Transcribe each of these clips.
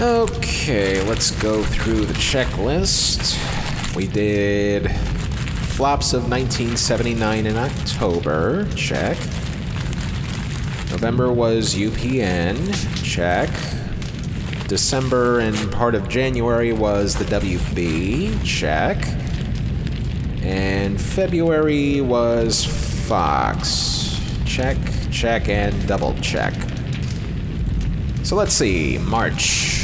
Okay, let's go through the checklist. We did flops of 1979 in October. Check. November was UPN. Check. December and part of January was the WB. Check. And February was Fox. Check, check, and double check. So let's see. March.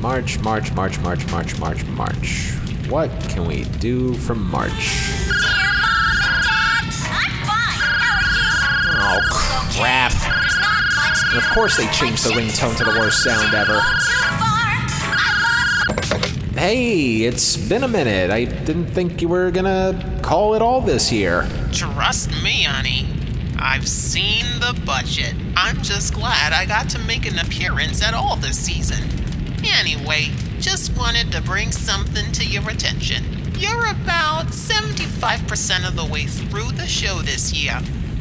March, March, March, March, March, March, March. What can we do for March? Dear Mom and Dad, I'm fine. How are you? Oh, crap. There's not much to Of course they changed the ringtone to the worst sound ever. Go too far. I lost Hey, it's been a minute. I didn't think you were gonna call it all this year. Trust me, honey. I've seen the budget. I'm just glad I got to make an appearance at all this season. Anyway, just wanted to bring something to your attention. You're about 75% of the way through the show this year,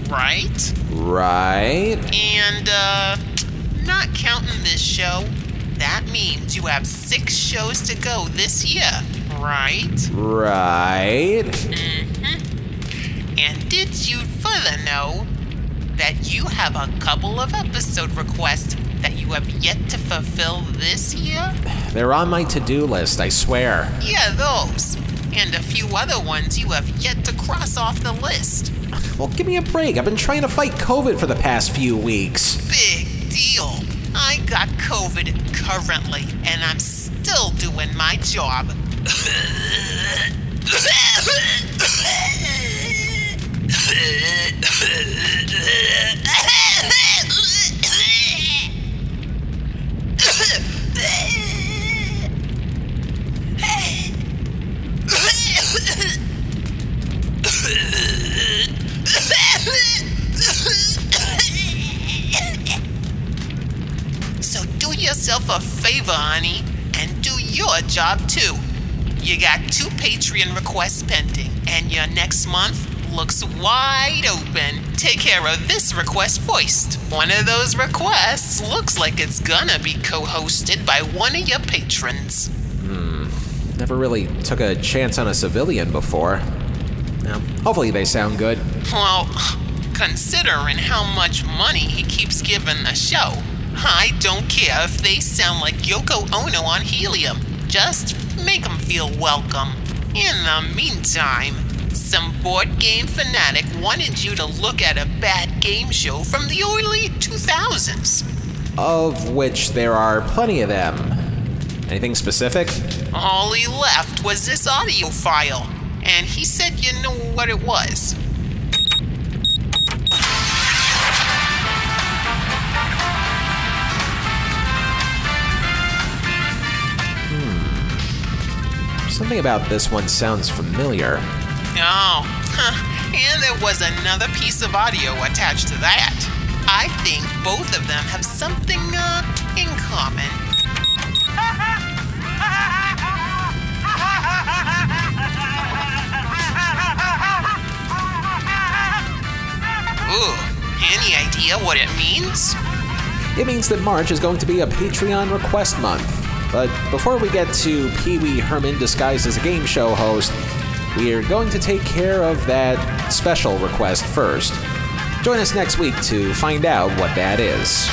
right? Right? And, uh, not counting this show, that means you have six shows to go this year, right? Right. And did you further know that you have a couple of episode requests that you have yet to fulfill this year? They're on my to do list, I swear. Yeah, those. And a few other ones you have yet to cross off the list. Well, give me a break. I've been trying to fight COVID for the past few weeks. Big deal. I got COVID currently, and I'm still doing my job. So do yourself a favor, honey, and do your job too. You got two Patreon requests pending, and your next month looks wide open. Take care of this request first. One of those requests looks like it's gonna be co hosted by one of your patrons. Hmm. Never really took a chance on a civilian before. Now, hopefully they sound good. Well, considering how much money he keeps giving the show, I don't care if they sound like Yoko Ono on helium. Just make them feel welcome. In the meantime, some board game fanatic wanted you to look at a bad game show from the early 2000s. Of which there are plenty of them. Anything specific? All he left was this audio file, and he said you know what it was. Something about this one sounds familiar. Oh, huh. and there was another piece of audio attached to that. I think both of them have something uh, in common. Ooh, any idea what it means? It means that March is going to be a Patreon request month. But before we get to Pee Wee Herman disguised as a game show host, we are going to take care of that special request first. Join us next week to find out what that is.